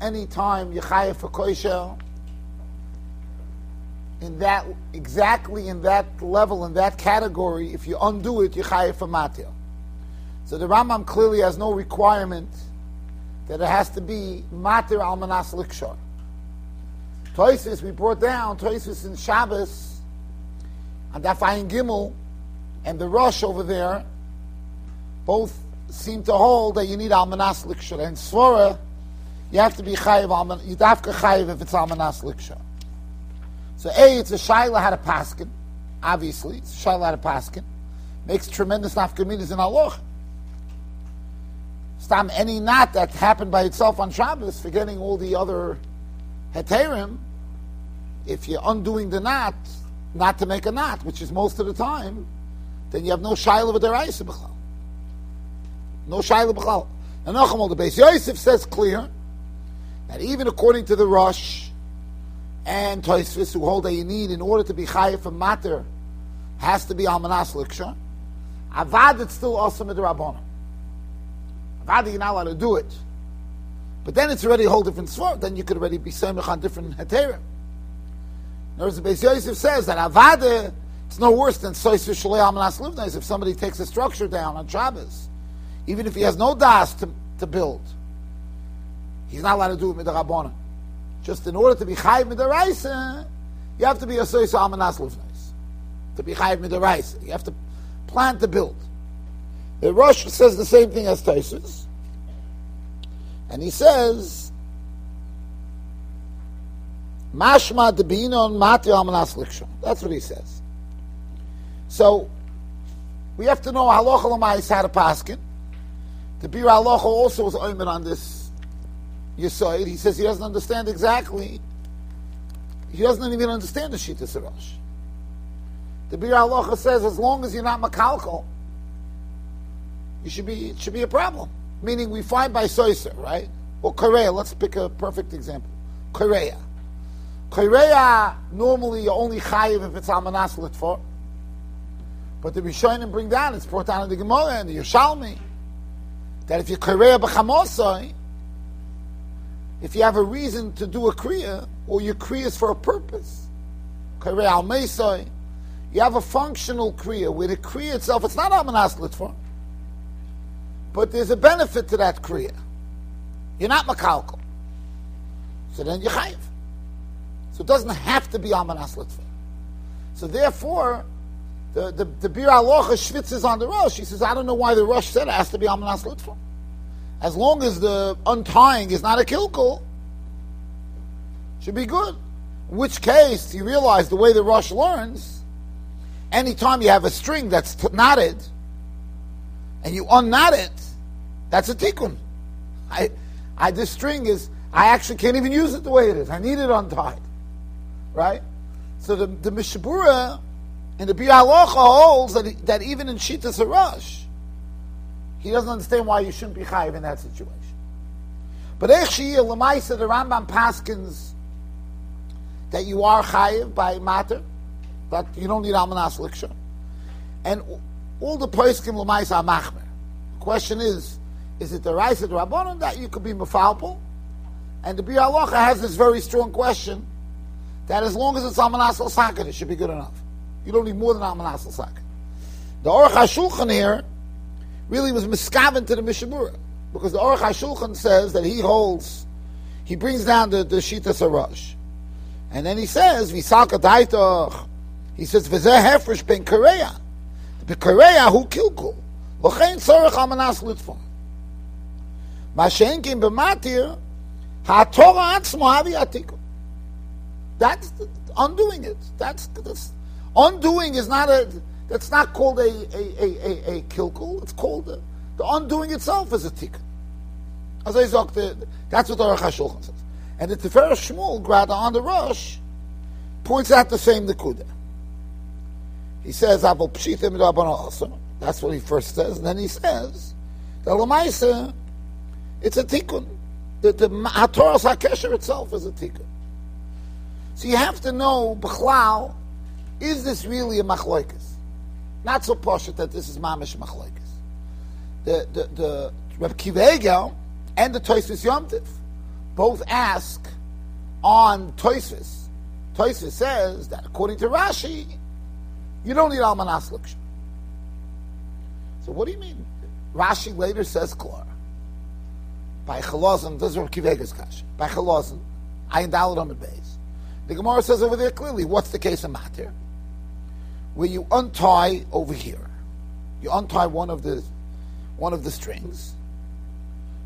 anytime you chayiv for kosher, in that exactly in that level, in that category, if you undo it, you chayiv for matir. So the Rambam clearly has no requirement that it has to be matir al manas likshar. Toisus we brought down Toisus in Shabbos and Dafayin Gimel and the Rush over there both seem to hold that you need almanas likshar and svara you have to be chayiv alman you have to chayiv if it's almanas likshar. So a it's a shaila had a paskin, obviously it's a shaila had a paskin makes tremendous nafkaminas in Allah. Stam any knot that happened by itself on Shabbos, forgetting all the other heterim, if you're undoing the knot, not to make a knot, which is most of the time, then you have no shaila with b'chal. No shaila b'chal. And Nachamol, the Beis Yosef says clear that even according to the Rosh and Toysvis who hold that you need in order to be chayiv from matter has to be almanas liksha. Avad it's still also midrabanim. Avad you're not allowed to do it, but then it's already a whole different sword. Then you could already be semich on different heterim. Words, the Beis Yosef says that avada it's no worse than soisus shalei almanas livnais if somebody takes a structure down on Shabbos even if he has no das to, to build, he's not allowed to do it midarabona. Just in order to be chayiv midaraisa, you have to be a sois amanas lufnais. To be chayiv midaraisa, you have to plan to build. The Rosh says the same thing as Taisus, and he says, "Mashma debinon mati amanas liksha." That's what he says. So we have to know halacha l'mayis how to paskin. The Bir Halacha also was oimer on this Yisoid. He says he doesn't understand exactly. He doesn't even understand the Shita Sirash. The Bir Halacha says as long as you're not makalkal, you should be, it should be a problem. Meaning we find by Soiser, right? Or Korea, let's pick a perfect example. Korea. Korea, normally you're only chayiv if it's Almanas Litfor. But the Rishonim bring down, it's brought down in the Gemara and the Yerushalmi that if you korea b'chamosai, if you have a reason to do a kriya, or your kriya is for a purpose, you have a functional kriya where the kriya itself, it's not amanas litfor, but there's a benefit to that kriya. You're not makalkal. So then you're chayiv. So it doesn't have to be amanas litfor. So therefore, the, the, the Bir Alocha schwitzes on the Rosh. He says, I don't know why the Rosh said it has to be Amanas Litfon. As long as the untying is not a kilkul, should be good. In which case, you realize the way the Rush learns, anytime you have a string that's t- knotted, and you unknot it, that's a tikkun. I, I, this string is, I actually can't even use it the way it is. I need it untied. Right? So the, the Mishabura and the Bir Halacha holds that, that even in Shitas Harash, he doesn't understand why you shouldn't be chayiv in that situation. But Echshiyah Lamaisa, the Rambam Paskins, that you are chayiv by matter, that you don't need almanas liksha. And all the Paiskim Lamaisa are machmer. The question is, is it the of the Rabbanon that you could be mafalpal? And the Bir has this very strong question that as long as it's almanas al it should be good enough. You don't need more than Almanas Sak. The Aruch HaShulchan here really was miskaven to the Mishabura. Because the Aruch HaShulchan says that he holds, he brings down the, the Shita Sarash. And then he says, Visaka Daitoch. He says, V'zeh Hefresh ben Korea. The Korea who kilkul. L'chein tzorech Almanas Litfon. Mashenkin b'matir, ha'torah atzmo havi. That's undoing it. That's, that's Undoing is not a, that's not called a, a, a, a, a kilkul, it's called a, the undoing itself is a tikkun. As I said, that's what the Aruch HaShulchan says. And the Tiferes Shmuel, Grada on the Rosh, points out the same Nekuda. He says. That's what he first says. And then he says, the Lamaisa, it's a tikkun. The, the HaTorah HaKesher itself is a tikkun. So you have to know, B'chlal, is this really a machloikas? Not so poshut that this is mamish machloikas. The the the Reb Kiva and the Toisus Yomtiv both ask on Toisus. Toisus says that according to Rashi, you don't need Almanas Liksha. So what do you mean? Rashi later says Klar. By Chalazim, this is Kivega's Kash. By Chalazim, I endowed on the base. The Gemara says over there clearly, what's the case of Matir? Where you untie over here. You untie one of the one of the strings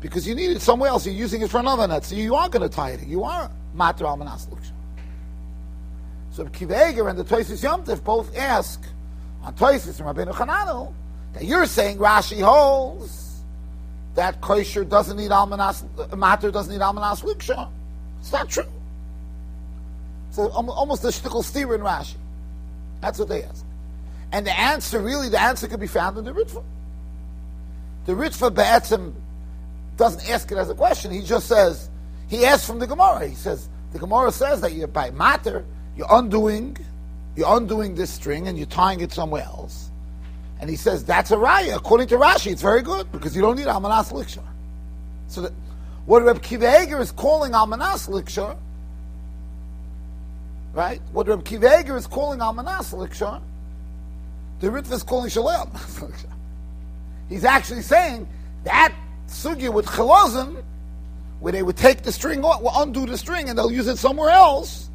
because you need it somewhere else. You're using it for another net, so you are going to tie it. You are Matir al Manas So Kiveger and the Toisus Yomtiv both ask on Toisus and Rabbeinu Chananel that you're saying Rashi holds that kosher doesn't need almanas, uh, matter doesn't need almanas liksha. It's not true. So almost a shtickle steer in Rashi. That's what they ask. And the answer, really, the answer could be found in the Ritva. The Ritva Ba'atzim doesn't ask it as a question. He just says, he asks from the Gemara. He says, the Gemara says that you're by matter, you're undoing, you're undoing this string and you're tying it somewhere else. And he says that's a raya. According to Rashi, it's very good because you don't need almanas liksha. So that, what Reb Kiva is calling almanas liksha, right? What Reb Kiva is calling almanas liksha, the Ritva is calling shalei almanas. He's actually saying that sugya with chalazim, where they would take the string, will undo the string, and they'll use it somewhere else.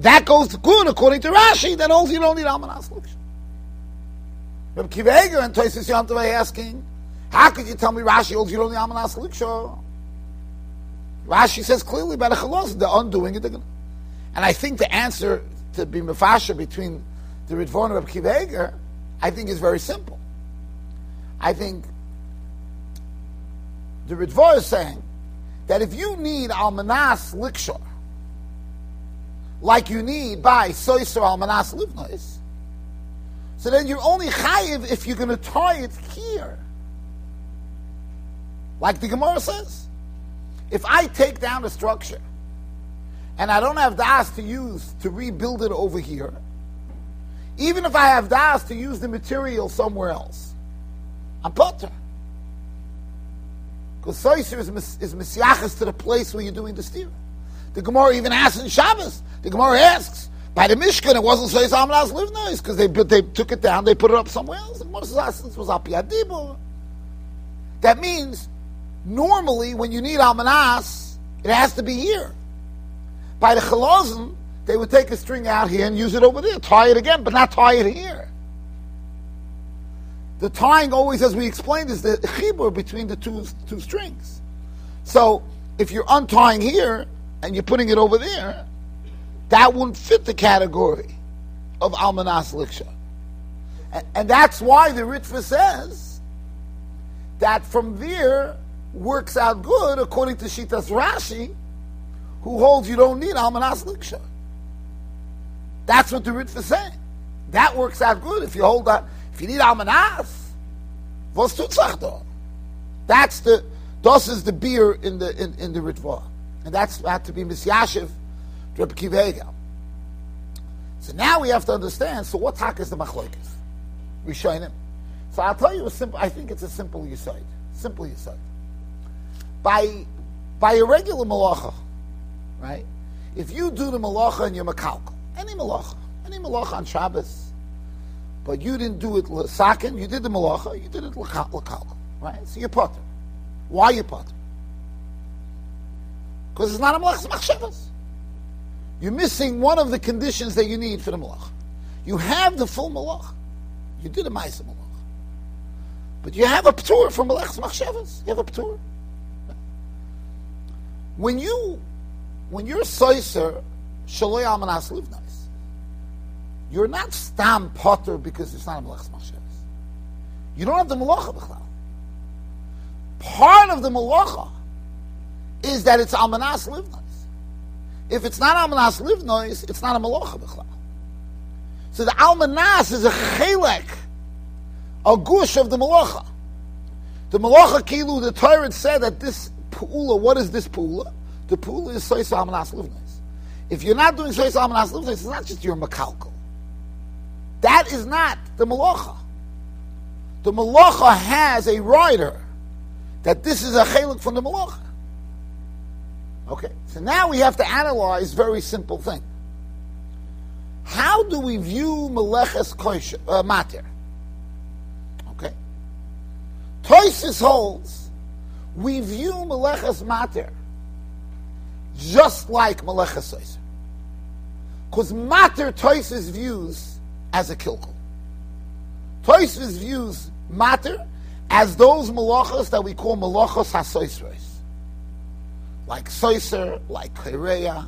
That goes to good according to Rashi. That also you don't need almanas liksha. Reb Kiveger and Toisus Yom asking, how could you tell me Rashi holds you don't need Amanas Liksha? Rashi says clearly by the Chalos, they're undoing it. And I think the answer to be mafasha between the Ritva and Reb Kiveger, I think is very simple. I think the Ritva is saying that if you need Almanas Liksha, like you need by Soiser Almanas Livnois, so then you're only chayiv if you're going to tie it here. Like the Gemara says. If I take down a structure and I don't have das to use to rebuild it over here, even if I have das to use the material somewhere else, I'm potter. Because Soiser is, is Messiachas to the place where you're doing the steering. The Gemara even asks in Shabbos, the Gemara asks, by the Mishkan, it wasn't Seis Amnas Livnois because they, they took it down, they put it up somewhere else. The And Moses was up Yadibur. That means normally when you need Almanas, it has to be here. By the Chalazim, they would take a string out here and use it over there, tie it again, but not tie it here. The tying always, as we explained, is the chibur between the two, two strings. So if you're untying here and you're putting it over there, that wouldn't fit the category of Almanas Liksha. And, and that's why the Ritva says that from there works out good according to Shitas Rashi, who holds you don't need Almanas Liksha. That's what the Ritva is saying. That works out good if you hold that. If you need Almanas, was That's the, das is the beer in the, in, in the Ritva. And that's had to be Misyashiv Reb. So now we have to understand. So what talk is the machlokes? We shine him. So I'll tell you a simple. I think it's a simple yisoid. Simple yisoid. By by a regular malacha, right? If you do the malacha and you're makalka, any malacha, any malacha on Shabbos, but you didn't do it l'sakin, you did the malacha, you did it l'kalka, right? So you're potter. Why you potter? Because it's not a malacha, it's machshavas. You're missing one of the conditions that you need for the malach. You have the full malach. You did a ma'isa malach. But you have a ptur for malach's machshavas. You have a ptur. When you, when you're soiser, shaloi amanas livnais, you're not stam potter because it's not a malach's machshavas. You don't have the malacha b'chlal. Part of the malacha is that it's almanas livnais. If it's not Almanas Livnois, it's not a Malocha B'chlal. So the Almanas is a chelek, a gush of the Malocha. The Malocha Kilu, the Torah said that this Pula, what is this Pula? The Pula is Sois Almanas Livnois. If you're not doing Sois Almanas Livnois, it's not just your Makalkal. That is not the Malocha. The Malocha has a rider that this is a chelik from the Malocha. Okay, so now we have to analyze very simple thing. How do we view meleches kosh, uh, mater? Okay, Toises holds we view meleches mater just like meleches soiser, because mater Toises views as a kilkel. Toises views mater as those malachas that we call malachas hasoisros like Soiser, like Kereya.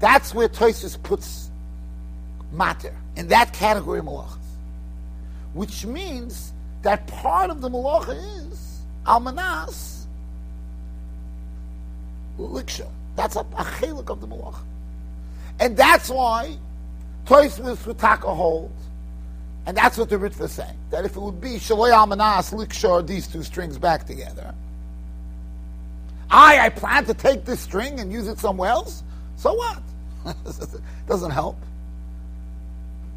That's where Toisus puts matter, in that category of malachas. Which means that part of the malacha is almanas liksha. That's a, a of the malacha. And that's why Toisus Futaka holds, and that's what the Ritva is saying, that if it would be Shaloi Almanas Liksha, these two strings back together, I, I plan to take this string and use it somewhere else. So what? Doesn't help.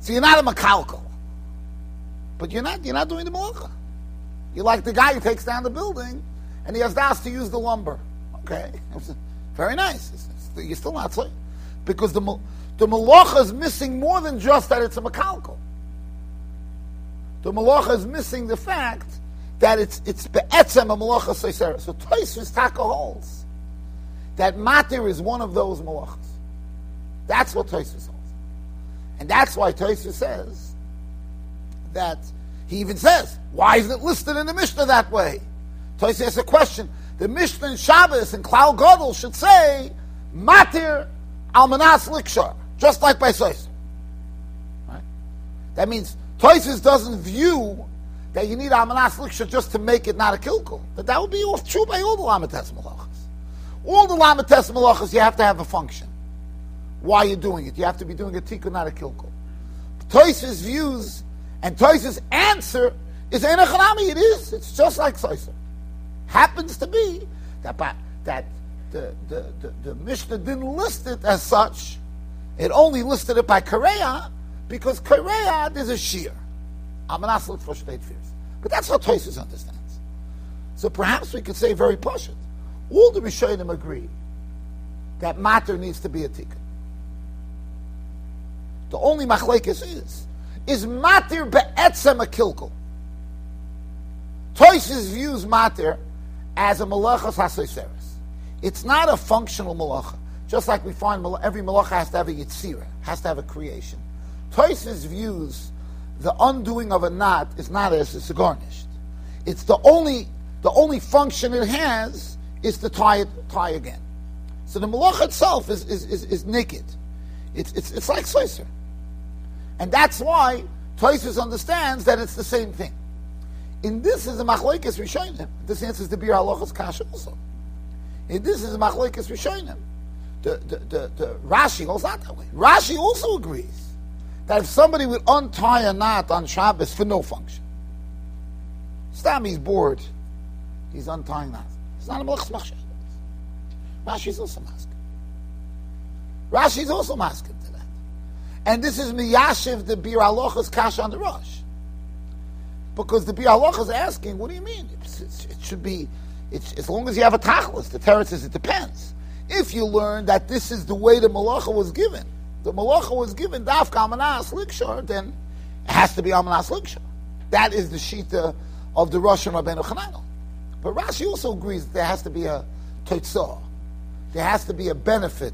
So you're not a makalkal. But you're not, you're not doing the malacha. You're like the guy who takes down the building and he has asked to use the lumber. Okay? Very nice. You're still not saying. Because the, the malacha is missing more than just that it's a makalkal. The malacha is missing the fact that it's it's be'etzem a malacha seisera. So Toysvis Taka holds that matir is one of those malachas. That's what Toysvis holds, and that's why Toysvis says that he even says, why isn't it listed in the Mishnah that way? Toysvis has a question. The Mishnah and Shabbos and Klal Gadol should say matir almanas likshar, just like by Toysvis. Right? That means Toysvis doesn't view that you need Almanas Liksha just to make it not a kilkul. That that would be true by all the Lamates Malachas. All the Lamates Malachas, you have to have a function. Why you're doing it. You have to be doing a tikkun, not a kilkul. Toys's views and Toys's answer is Enochanami. It is. It's just like Soisa. Happens to be that, that the, the, the, the Mishnah didn't list it as such. It only listed it by Korea because Korea there's a shear. I'm an aslet for state fears. But that's how Toysus understands. So perhaps we could say very poshut. All the Rishonim agree that matter needs to be a tikkun. The only machlekes is, is matter be'etzem a kilkel. Toysus views matter as a malachas hasoiseres. It's not a functional malacha. Just like we find every malacha has to have a yitzira, has to have a creation. Toysus views the undoing of a knot is not as it's garnished. It's the only the only function it has is to tie it tie again. So the malach itself is is, is, is naked. It's, it's, it's like Soiser. And that's why Toisus understands that it's the same thing. In this is a machlekes rishonim. This answers the bir halachas kasha also. In this is a machlekes rishonim. The, the, the, the Rashi holds not that way. Rashi also agrees that if somebody would untie a knot on Shabbos for no function, Stam, he's bored, he's untying knots. It's not a melech smach Rashi's also masking. Rashi's also masking to that. And this is miyashiv the bir alochas kash on the rush. Because the bir is asking, what do you mean? It's, it's, it should be, as long as you have a tachlis. The Torah says it depends. If you learn that this is the way the malacha was given, the malacha was given dafka amanas likshar, then it has to be amanas likshar. That is the shita of the Rosh and Rabbeinu Chananel. But Rashi also agrees that there has to be a toitzah. There has to be a benefit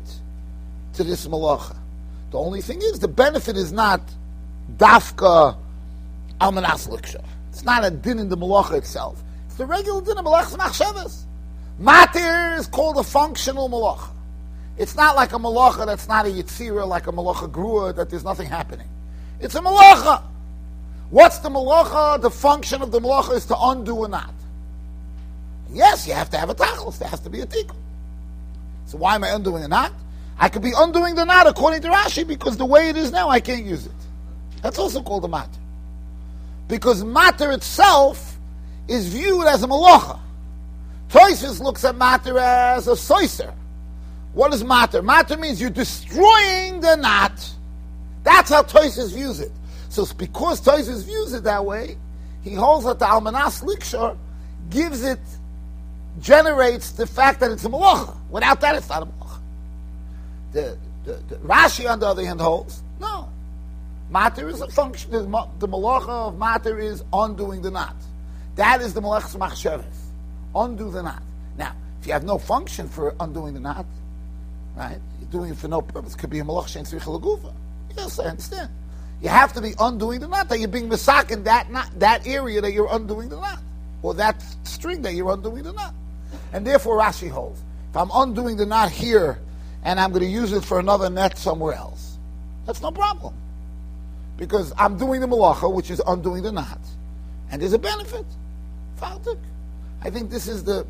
to this malacha. The only thing is, the benefit is not dafka almanas likshar. It's not a din in the malacha itself. It's the regular din of malachas machshavas. Matir is called a functional malacha. It's not like a malacha that's not a yitzira, like a malacha grua, that there's nothing happening. It's a malacha. What's the malacha? The function of the malacha is to undo a knot. Yes, you have to have a tachlis. There has to be a tikkun. So why am I undoing a knot? I could be undoing the knot according to Rashi because the way it is now, I can't use it. That's also called a matter. Because matter itself is viewed as a malacha. Toisus looks at matter as a soiser. What is matter? Matter means you're destroying the knot. That's how Toises views it. So because Toises views it that way, he holds that the Almanas Likshar gives it generates the fact that it's a malacha. Without that, it's not a malacha. The, the, the Rashi, on the other hand, holds no. Matter is a function. The, the malacha of matter is undoing the knot. That is the malachas machshavas. Undo the knot. Now, if you have no function for undoing the knot, right? You're doing it for no purpose. Could be a malach shen tzricha Yes, I understand. You have to be undoing the knot. That you're being misak in that knot, that area that you're undoing the knot, or that string that you're undoing the knot. And therefore, Rashi holds: if I'm undoing the knot here, and I'm going to use it for another net somewhere else, that's no problem, because I'm doing the malacha, which is undoing the knot, and there's a benefit. Faltik. I think this is the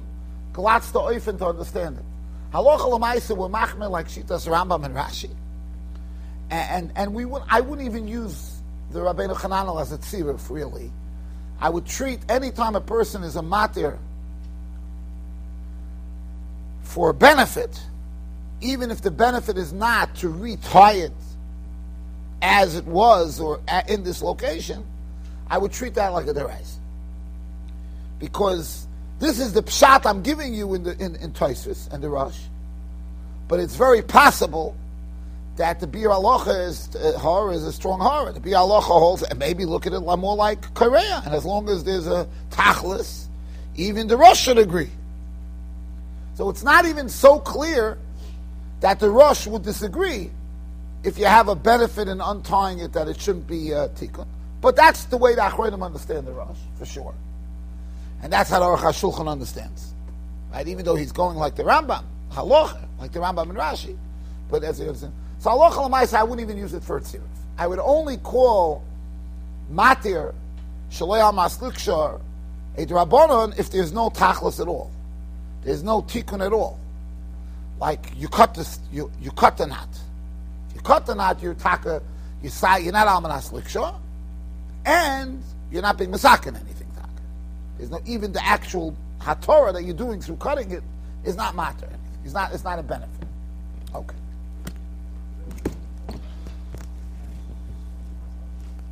Galatz the Oifen to understand it. Halacha l'maisa were machmer like Shitas Rambam and Rashi, and, and and we would I wouldn't even use the Rabbeinu Chananel as a tziruf really. I would treat any time a person is a matir for benefit, even if the benefit is not to retie it as it was or in this location, I would treat that like a derais. Because this is the pshat I'm giving you in the in, in and the Rosh. But it's very possible that the Bir Alocha is uh, horror is a strong horror. The Bir Alocha holds, and maybe look at it more like Korea. And as long as there's a tachlis, even the Rosh should agree. So it's not even so clear that the Rosh would disagree if you have a benefit in untying it that it shouldn't be uh, tikkun. But that's the way the Achronim understand the Rosh, for sure. And that's how the Aruch HaShulchan understands. Right? Even though he's going like the Rambam, Halacha, like the Rambam and Rashi. But as you understand. So Halacha Lamaisa, I wouldn't even use it for tziruf. I would only call Matir, Shalei Maslikshar, a Drabonon if there's no tachlis at all. There's no tikkun at all. Like you cut this, you, you cut the knot. Cut the knot, you're taka, uh, you say, you're not Almanas Liksha, and you're not being masakin anything. taka. There's no even the actual hatorah that you're doing through cutting it is not matter. It's not. It's not a benefit. Okay.